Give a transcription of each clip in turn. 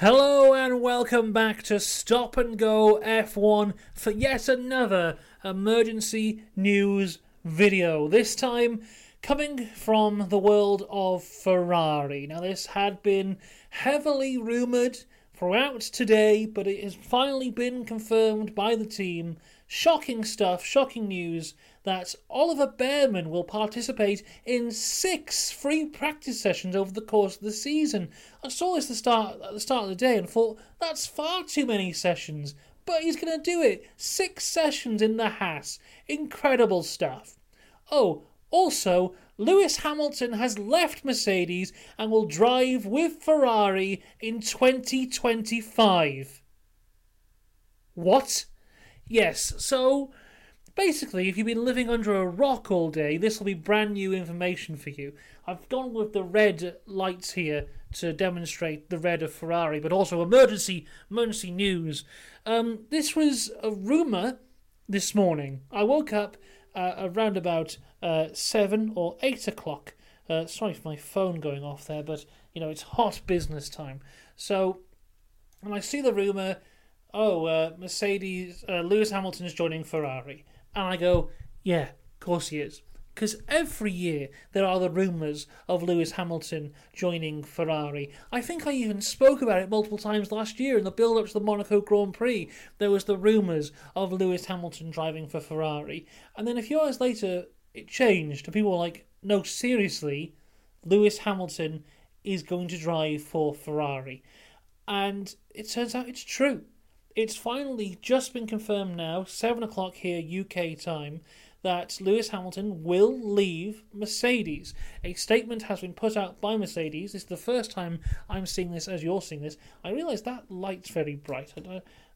Hello and welcome back to Stop and Go F1 for yet another emergency news video. This time coming from the world of Ferrari. Now, this had been heavily rumoured throughout today, but it has finally been confirmed by the team. Shocking stuff, shocking news that Oliver Bearman will participate in six free practice sessions over the course of the season. I saw this at the start at the start of the day and thought that's far too many sessions, but he's going to do it. Six sessions in the Haas, incredible stuff. Oh, also, Lewis Hamilton has left Mercedes and will drive with Ferrari in 2025. What? Yes, so basically, if you've been living under a rock all day, this will be brand new information for you. I've gone with the red lights here to demonstrate the red of Ferrari, but also emergency emergency news. Um, this was a rumor this morning. I woke up uh, around about uh, seven or eight o'clock. Uh, sorry for my phone going off there, but you know it's hot business time. So when I see the rumor, oh, uh, Mercedes, uh, Lewis Hamilton is joining Ferrari, and I go, yeah, of course he is. Because every year there are the rumours of Lewis Hamilton joining Ferrari. I think I even spoke about it multiple times last year in the build up to the Monaco Grand Prix. There was the rumours of Lewis Hamilton driving for Ferrari. And then a few hours later, it changed. And people were like, no, seriously, Lewis Hamilton is going to drive for Ferrari. And it turns out it's true. It's finally just been confirmed now, 7 o'clock here UK time, that Lewis Hamilton will leave Mercedes. A statement has been put out by Mercedes. This is the first time I'm seeing this as you're seeing this. I realise that light's very bright.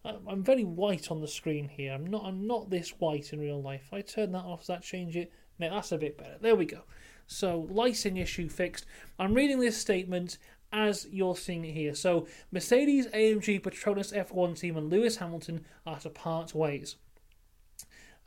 I, am very white on the screen here. I'm not. I'm not this white in real life. If I turn that off. Does that change it? No, that's a bit better. There we go. So lighting issue fixed. I'm reading this statement as you're seeing it here. So Mercedes, AMG, Petronas F1 team, and Lewis Hamilton are to part ways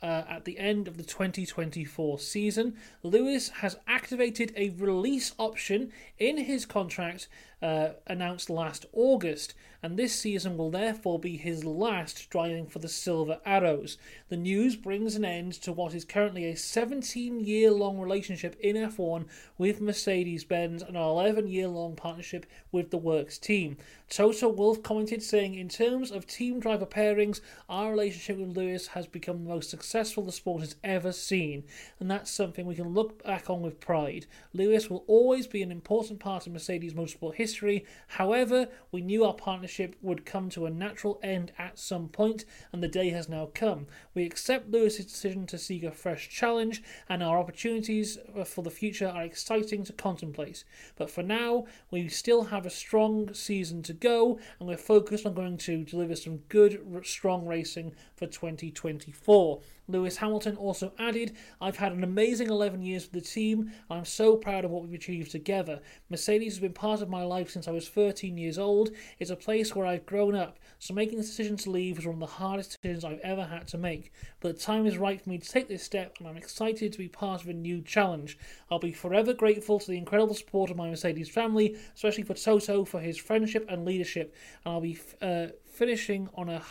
uh, at the end of the 2024 season. Lewis has activated a release option in his contract uh, announced last August, and this season will therefore be his last driving for the Silver Arrows. The news brings an end to what is currently a 17 year long relationship in F1 with Mercedes Benz and an 11 year long partnership with the Works team. Toto Wolff commented saying, In terms of team driver pairings, our relationship with Lewis has become the most successful the sport has ever seen, and that's something we can look back on with pride. Lewis will always be an important part of Mercedes motorsport history history. However, we knew our partnership would come to a natural end at some point, and the day has now come. We accept Lewis's decision to seek a fresh challenge, and our opportunities for the future are exciting to contemplate. But for now, we still have a strong season to go, and we're focused on going to deliver some good, strong racing for 2024. Lewis Hamilton also added, I've had an amazing 11 years with the team. I'm so proud of what we've achieved together. Mercedes has been part of my life since I was 13 years old. It's a place where I've grown up, so making the decision to leave was one of the hardest decisions I've ever had to make. But the time is right for me to take this step, and I'm excited to be part of a new challenge. I'll be forever grateful to the incredible support of my Mercedes family, especially for Toto for his friendship and leadership, and I'll be uh, finishing on a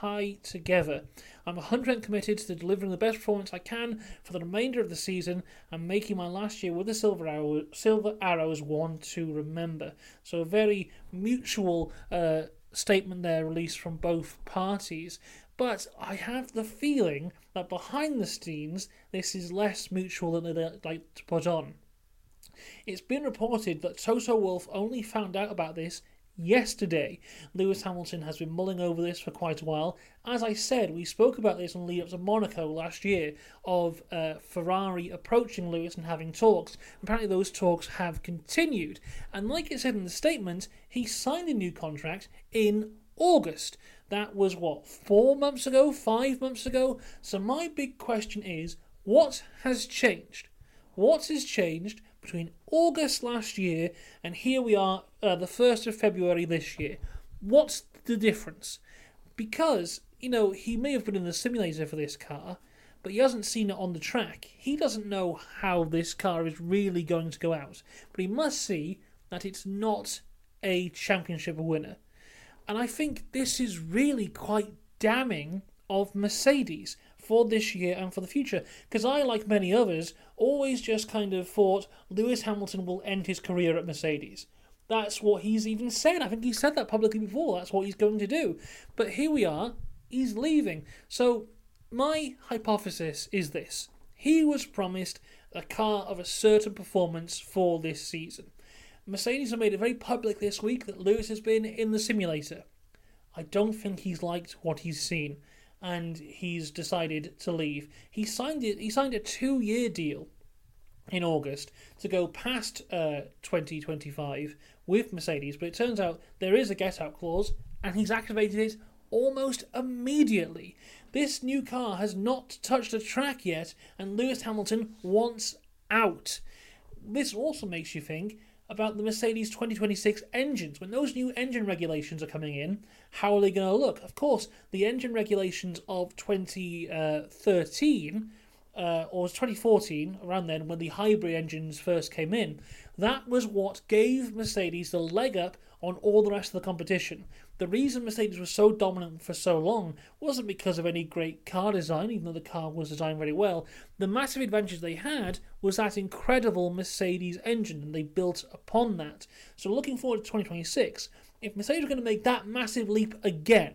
high together. I'm 100% committed to delivering the best performance I can for the remainder of the season and making my last year with the Silver, Arrow, Silver Arrows one to remember. So, a very mutual uh, statement there released from both parties. But I have the feeling that behind the scenes, this is less mutual than they like to put on. It's been reported that Toto Wolff only found out about this yesterday. Lewis Hamilton has been mulling over this for quite a while. As I said, we spoke about this on lead up to Monaco last year of uh, Ferrari approaching Lewis and having talks. Apparently, those talks have continued. And like it said in the statement, he signed a new contract in August. That was what, four months ago, five months ago? So, my big question is what has changed? What has changed between August last year and here we are, uh, the 1st of February this year. What's the difference? Because, you know, he may have been in the simulator for this car, but he hasn't seen it on the track. He doesn't know how this car is really going to go out, but he must see that it's not a championship winner. And I think this is really quite damning of Mercedes for this year and for the future. Because I, like many others, always just kind of thought Lewis Hamilton will end his career at Mercedes. That's what he's even said. I think he said that publicly before. That's what he's going to do. But here we are. He's leaving. So my hypothesis is this: he was promised a car of a certain performance for this season. Mercedes have made it very public this week that Lewis has been in the simulator. I don't think he's liked what he's seen, and he's decided to leave. He signed it. He signed a two-year deal in August to go past uh, 2025 with Mercedes, but it turns out there is a get-out clause, and he's activated it almost immediately. This new car has not touched a track yet, and Lewis Hamilton wants out. This also makes you think about the Mercedes 2026 engines. When those new engine regulations are coming in, how are they going to look? Of course, the engine regulations of 2013 uh, or 2014, around then, when the hybrid engines first came in, that was what gave Mercedes the leg up on all the rest of the competition. The reason Mercedes was so dominant for so long wasn't because of any great car design, even though the car was designed very well. The massive advantage they had was that incredible Mercedes engine, and they built upon that. So, looking forward to 2026, if Mercedes were going to make that massive leap again,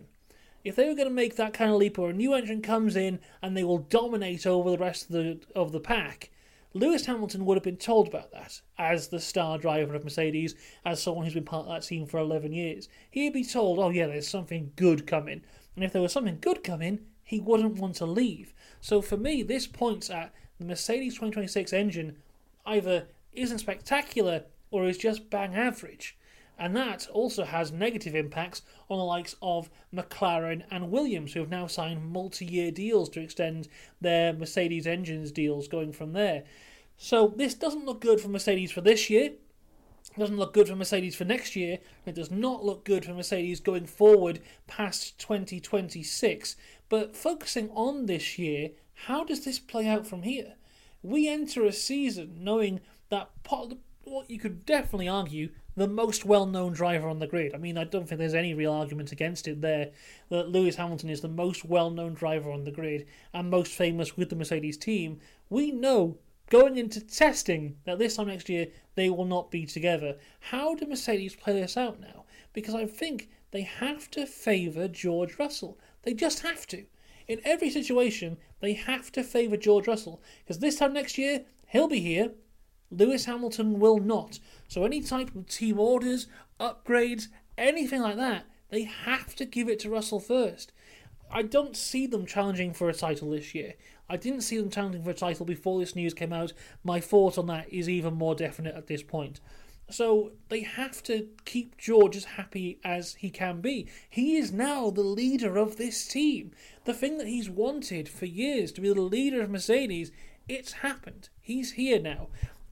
if they were going to make that kind of leap where a new engine comes in and they will dominate over the rest of the of the pack, Lewis Hamilton would have been told about that as the star driver of Mercedes, as someone who's been part of that team for 11 years. He'd be told, oh, yeah, there's something good coming. And if there was something good coming, he wouldn't want to leave. So for me, this points at the Mercedes 2026 engine either isn't spectacular or is just bang average. And that also has negative impacts on the likes of McLaren and Williams, who have now signed multi year deals to extend their Mercedes engines deals going from there. So this doesn't look good for Mercedes for this year. It doesn't look good for Mercedes for next year. It does not look good for Mercedes going forward past 2026. But focusing on this year, how does this play out from here? We enter a season knowing that what you could definitely argue the most well known driver on the grid. I mean, I don't think there's any real argument against it there that Lewis Hamilton is the most well known driver on the grid and most famous with the Mercedes team. We know going into testing that this time next year they will not be together. How do Mercedes play this out now? Because I think they have to favour George Russell. They just have to. In every situation, they have to favour George Russell. Because this time next year, he'll be here Lewis Hamilton will not. So any type of team orders, upgrades, anything like that, they have to give it to Russell first. I don't see them challenging for a title this year. I didn't see them challenging for a title before this news came out. My thought on that is even more definite at this point. So they have to keep George as happy as he can be. He is now the leader of this team. The thing that he's wanted for years to be the leader of Mercedes, it's happened. He's here now.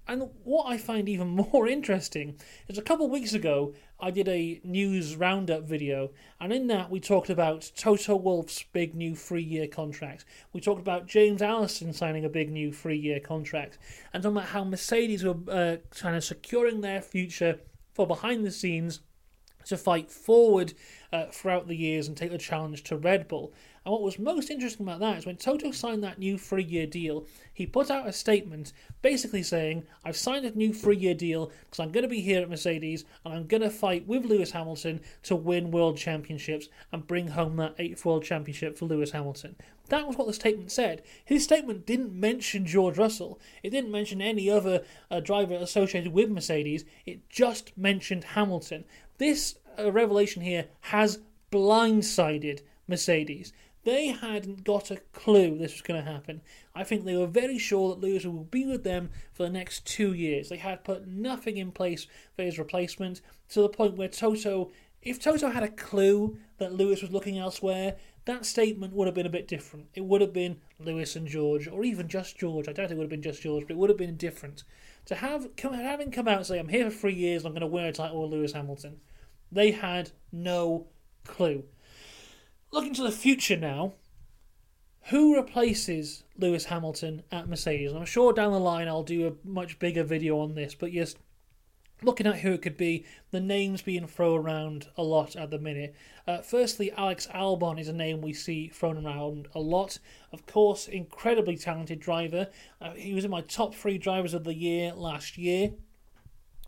And what I find even more interesting is a couple of weeks ago, I did a news roundup video, and in that we talked about Toto Wolff's big new three year contract. We talked about James Allison signing a big new three year contract, and talking about how Mercedes were uh, kind of securing their future for behind the scenes to fight forward uh, throughout the years and take the challenge to Red Bull. And what was most interesting about that is when Toto signed that new three year deal, he put out a statement basically saying, I've signed a new three year deal because I'm going to be here at Mercedes and I'm going to fight with Lewis Hamilton to win world championships and bring home that eighth world championship for Lewis Hamilton. That was what the statement said. His statement didn't mention George Russell, it didn't mention any other uh, driver associated with Mercedes, it just mentioned Hamilton. This uh, revelation here has blindsided Mercedes. They hadn't got a clue this was going to happen. I think they were very sure that Lewis will be with them for the next two years. They had put nothing in place for his replacement to the point where Toto, if Toto had a clue that Lewis was looking elsewhere, that statement would have been a bit different. It would have been Lewis and George, or even just George. I doubt it would have been just George, but it would have been different. To have having come out and say, I'm here for three years, I'm going to win a title with Lewis Hamilton, they had no clue looking to the future now, who replaces Lewis Hamilton at Mercedes? I'm sure down the line I'll do a much bigger video on this, but just looking at who it could be, the names being thrown around a lot at the minute. Uh, firstly, Alex Albon is a name we see thrown around a lot. Of course, incredibly talented driver. Uh, he was in my top three drivers of the year last year.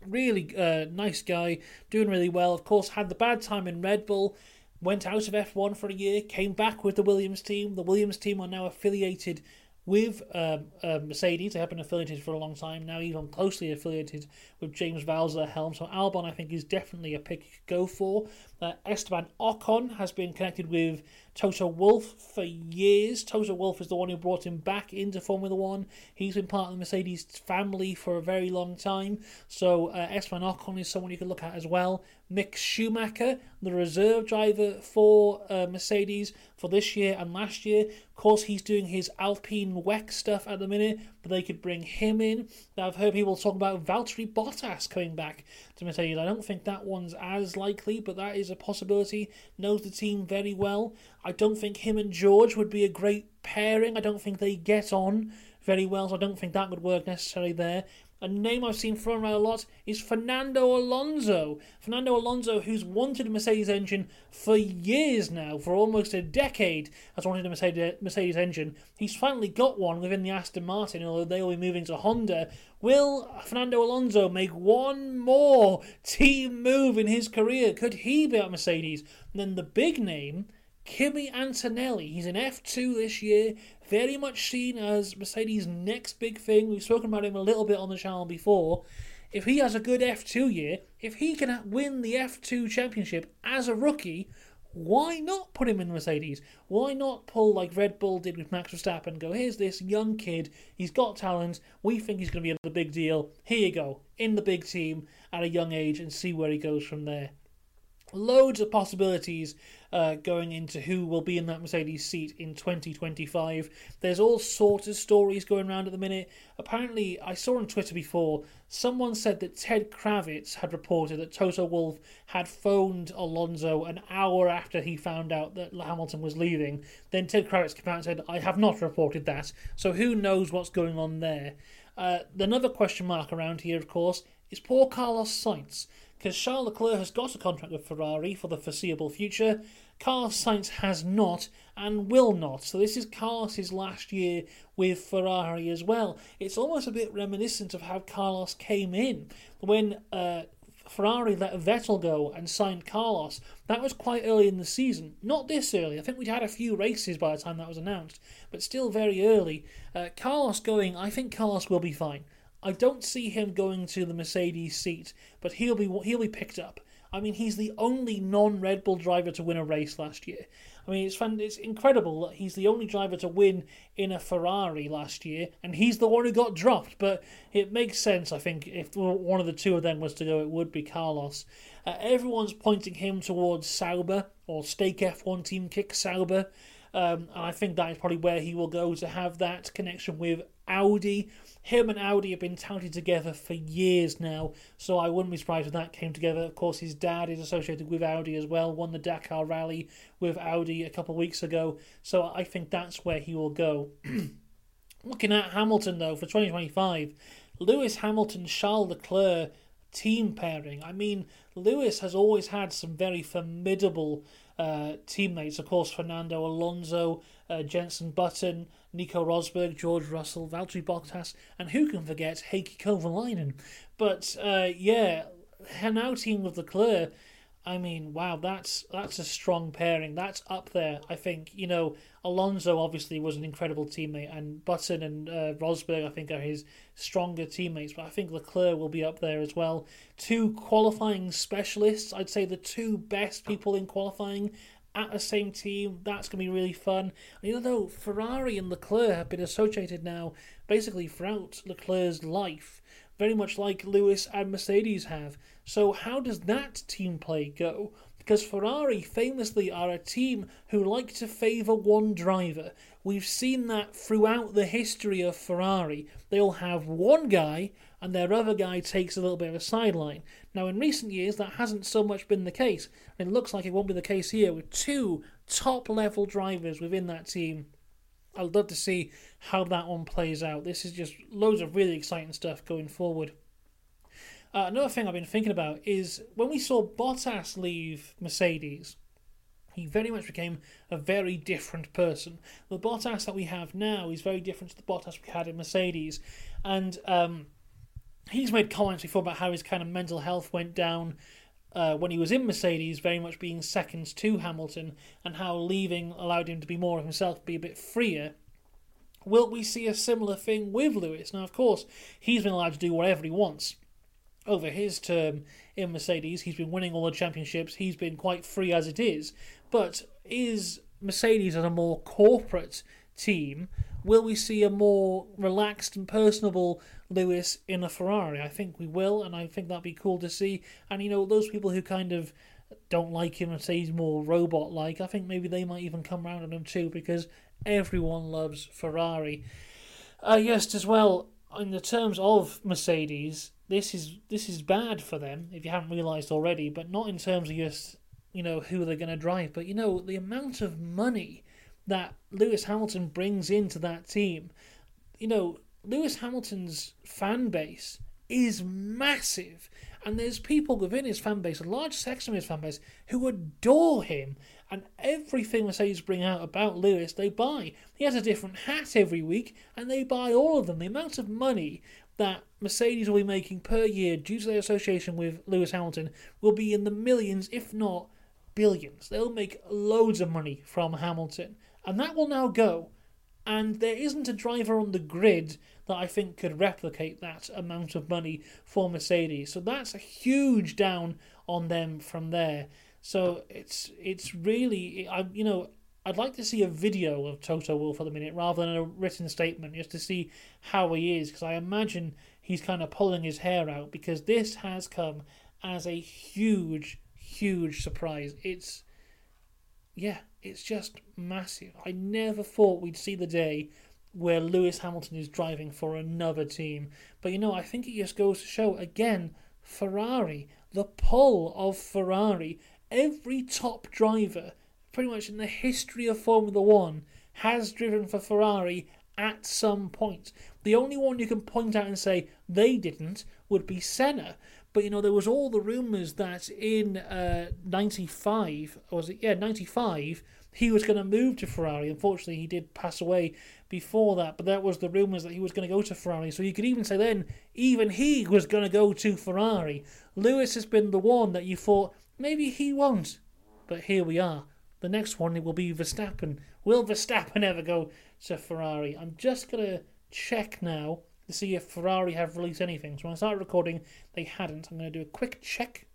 Really uh, nice guy, doing really well. Of course, had the bad time in Red Bull, went out of F1 for a year, came back with the Williams team. The Williams team are now affiliated with um, uh, Mercedes. They have been affiliated for a long time now, even closely affiliated with James Vowles at the helm. So Albon, I think, is definitely a pick to go for. Uh, Esteban Ocon has been connected with Toto Wolff for years. Toto Wolff is the one who brought him back into Formula One. He's been part of the Mercedes family for a very long time. So uh, Esteban Ocon is someone you can look at as well. Mick Schumacher, the reserve driver for uh, Mercedes for this year and last year. Of course, he's doing his Alpine WEC stuff at the minute, but they could bring him in. Now, I've heard people talk about Valtteri Bottas coming back to Mercedes. I don't think that one's as likely, but that is a possibility. Knows the team very well. I don't think him and George would be a great pairing. I don't think they get on very well, so I don't think that would work necessarily there. A name I've seen thrown around a lot is Fernando Alonso. Fernando Alonso, who's wanted a Mercedes engine for years now, for almost a decade, has wanted a Mercedes, engine. He's finally got one within the Aston Martin, although they will be moving to Honda. Will Fernando Alonso make one more team move in his career? Could he be at Mercedes? And then the big name Kimi Antonelli. He's in F2 this year, very much seen as Mercedes' next big thing. We've spoken about him a little bit on the channel before. If he has a good F2 year, if he can win the F2 championship as a rookie, why not put him in Mercedes? Why not pull like Red Bull did with Max Verstappen and go, here's this young kid, he's got talent, we think he's going to be a big deal. Here you go, in the big team at a young age and see where he goes from there loads of possibilities uh, going into who will be in that Mercedes seat in 2025. There's all sorts of stories going around at the minute. Apparently, I saw on Twitter before someone said that Ted Kravitz had reported that Toto Wolff had phoned Alonso an hour after he found out that Hamilton was leaving. Then Ted Kravitz came out and said, I have not reported that. So who knows what's going on there? Uh, another question mark around here, of course, is poor Carlos Sainz because Charles Leclerc has got a contract with Ferrari for the foreseeable future. Carlos Sainz has not and will not. So this is Carlos's last year with Ferrari as well. It's almost a bit reminiscent of how Carlos came in when uh, Ferrari let Vettel go and signed Carlos. That was quite early in the season. Not this early. I think we'd had a few races by the time that was announced, but still very early. Uh, Carlos going, I think Carlos will be fine. I don't see him going to the Mercedes seat, but he'll be he'll be picked up. I mean, he's the only non-Red Bull driver to win a race last year. I mean, it's it's incredible that he's the only driver to win in a Ferrari last year, and he's the one who got dropped. But it makes sense, I think, if one of the two of them was to go, it would be Carlos. Uh, everyone's pointing him towards Sauber or Stake F1 team Kick Sauber. Um, and I think that is probably where he will go to have that connection with Audi. Him and Audi have been touted together for years now, so I wouldn't be surprised if that came together. Of course, his dad is associated with Audi as well, won the Dakar Rally with Audi a couple of weeks ago, so I think that's where he will go. Looking at Hamilton, though, for 2025, Lewis Hamilton, Charles Leclerc team pairing. I mean, Lewis has always had some very formidable uh, teammates. Of course, Fernando Alonso, uh, Jenson Button, Nico Rosberg, George Russell, Valtteri Bottas, and who can forget Heikki Kovalainen? But uh, yeah, now team with Leclerc. I mean, wow, that's that's a strong pairing. That's up there. I think you know Alonso obviously was an incredible teammate, and Button and uh, Rosberg I think are his stronger teammates. But I think Leclerc will be up there as well. Two qualifying specialists. I'd say the two best people in qualifying at the same team. That's going to be really fun. And even though Ferrari and Leclerc have been associated now basically throughout Leclerc's life, very much like Lewis and Mercedes have. So, how does that team play go? Because Ferrari famously are a team who like to favour one driver. We've seen that throughout the history of Ferrari. They'll have one guy and their other guy takes a little bit of a sideline. Now, in recent years, that hasn't so much been the case, and it looks like it won't be the case here with two top level drivers within that team. I'd love to see how that one plays out. This is just loads of really exciting stuff going forward. Uh, another thing I've been thinking about is when we saw Bottas leave Mercedes, he very much became a very different person. The Bottas that we have now is very different to the Bottas we had in Mercedes, and um, he's made comments before about how his kind of mental health went down uh, when he was in Mercedes, very much being seconds to Hamilton, and how leaving allowed him to be more of himself, be a bit freer. Will we see a similar thing with Lewis? Now, of course, he's been allowed to do whatever he wants. Over his term in Mercedes, he's been winning all the championships, he's been quite free as it is. But is Mercedes as a more corporate team? Will we see a more relaxed and personable Lewis in a Ferrari? I think we will, and I think that'd be cool to see. And you know, those people who kind of don't like him and say he's more robot like, I think maybe they might even come around on him too because everyone loves Ferrari. Uh, yes, as well, in the terms of Mercedes, this is this is bad for them if you haven't realised already, but not in terms of just you know who they're going to drive, but you know the amount of money that Lewis Hamilton brings into that team. You know, Lewis Hamilton's fan base is massive, and there's people within his fan base, a large section of his fan base, who adore him. And everything Mercedes bring out about Lewis, they buy. He has a different hat every week, and they buy all of them. The amount of money that Mercedes will be making per year due to their association with Lewis Hamilton will be in the millions, if not billions. They'll make loads of money from Hamilton. And that will now go. And there isn't a driver on the grid that I think could replicate that amount of money for Mercedes. So that's a huge down on them from there. So it's it's really I you know I'd like to see a video of Toto Wolff for the minute rather than a written statement just to see how he is because I imagine he's kind of pulling his hair out because this has come as a huge huge surprise. It's yeah, it's just massive. I never thought we'd see the day where Lewis Hamilton is driving for another team. But you know, I think it just goes to show again Ferrari, the pull of Ferrari. Every top driver, pretty much in the history of Formula One, has driven for Ferrari at some point. The only one you can point out and say they didn't would be Senna. But you know, there was all the rumours that in uh, '95, was it? Yeah, '95, he was going to move to Ferrari. Unfortunately, he did pass away before that. But that was the rumours that he was going to go to Ferrari. So you could even say then, even he was going to go to Ferrari. Lewis has been the one that you thought maybe he won't. But here we are. The next one it will be Verstappen. Will Verstappen ever go to Ferrari? I'm just going to check now to see if Ferrari have released anything. So when I started recording, they hadn't. I'm going to do a quick check.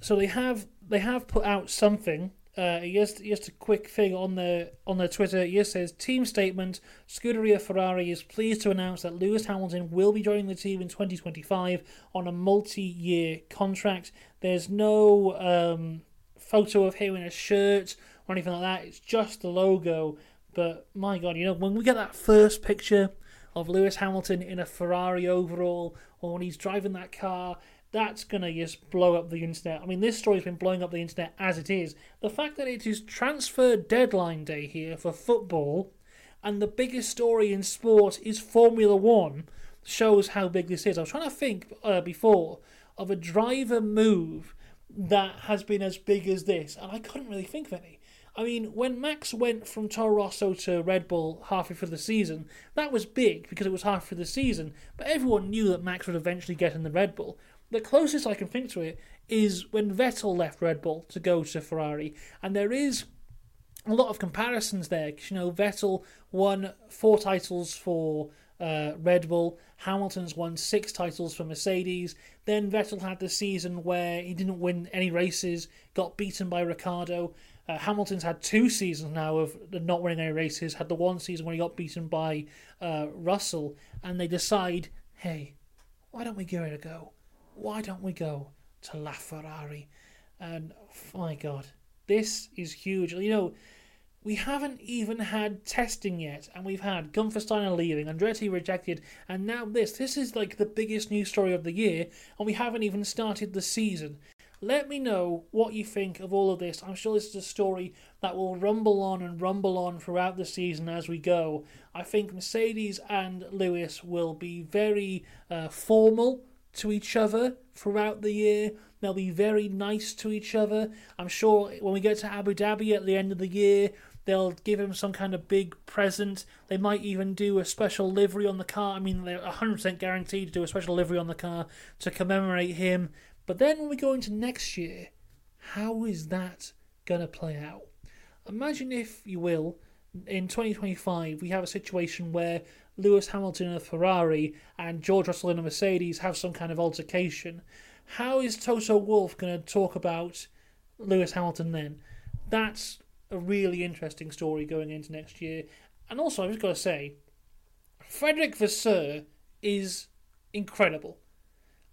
So they have they have put out something. Uh, just just a quick thing on the on their Twitter. It just says team statement: Scuderia Ferrari is pleased to announce that Lewis Hamilton will be joining the team in 2025 on a multi-year contract. There's no um, photo of him in a shirt or anything like that. It's just the logo. But my God, you know when we get that first picture of Lewis Hamilton in a Ferrari overall or when he's driving that car, that's going to just blow up the internet. I mean, this story's been blowing up the internet as it is. The fact that it is transfer deadline day here for football and the biggest story in sport is Formula One shows how big this is. I was trying to think uh, before of a driver move that has been as big as this, and I couldn't really think of any. I mean, when Max went from Toro Rosso to Red Bull halfway through the season, that was big because it was half through the season, but everyone knew that Max would eventually get in the Red Bull. The closest I can think to it is when Vettel left Red Bull to go to Ferrari, and there is a lot of comparisons there. Cause, you know, Vettel won four titles for uh, Red Bull. Hamilton's won six titles for Mercedes. Then Vettel had the season where he didn't win any races, got beaten by Ricciardo. Uh, Hamilton's had two seasons now of not winning any races. Had the one season when he got beaten by uh, Russell, and they decide, hey, why don't we give it a go? Why don't we go to La Ferrari? And oh my God, this is huge. You know, we haven't even had testing yet, and we've had Gunther Steiner leaving, Andretti rejected, and now this. This is like the biggest news story of the year, and we haven't even started the season. Let me know what you think of all of this. I'm sure this is a story that will rumble on and rumble on throughout the season as we go. I think Mercedes and Lewis will be very uh, formal to each other throughout the year. They'll be very nice to each other. I'm sure when we get to Abu Dhabi at the end of the year, they'll give him some kind of big present. They might even do a special livery on the car. I mean, they're 100% guaranteed to do a special livery on the car to commemorate him. But then when we go into next year, how is that going to play out? Imagine, if you will, in 2025, we have a situation where Lewis Hamilton in a Ferrari and George Russell in a Mercedes have some kind of altercation. How is Toto Wolff going to talk about Lewis Hamilton then? That's a really interesting story going into next year. And also, I've just got to say, Frederick Vasseur is incredible.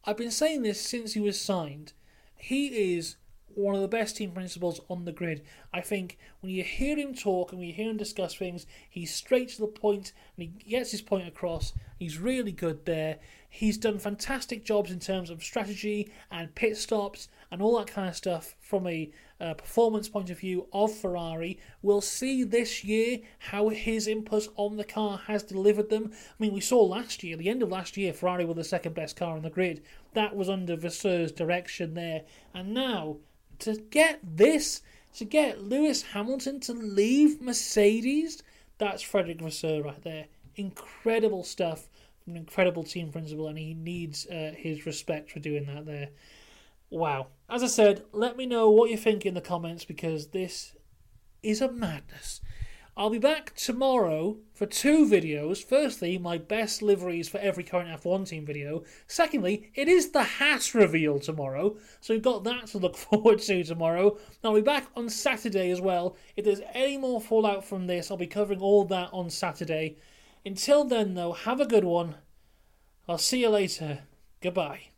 I've been saying this since he was signed. He is one of the best team principals on the grid. I think when you hear him talk and when you hear him discuss things, he's straight to the point and he gets his point across. He's really good there. He's done fantastic jobs in terms of strategy and pit stops and all that kind of stuff from a uh, performance point of view of Ferrari. We'll see this year how his input on the car has delivered them. I mean, we saw last year, the end of last year, Ferrari were the second best car on the grid. That was under Vasseur's direction there. And now to get this, to get Lewis Hamilton to leave Mercedes, that's Frederick Vasseur right there. Incredible stuff an incredible team principal, and he needs uh, his respect for doing that there. Wow. As I said, let me know what you think in the comments because this is a madness. I'll be back tomorrow for two videos. Firstly, my best liveries for every current F1 team video. Secondly, it is the Haas reveal tomorrow, so we've got that to look forward to tomorrow. I'll be back on Saturday as well. If there's any more fallout from this, I'll be covering all that on Saturday. Until then, though, have a good one. I'll see you later. Goodbye.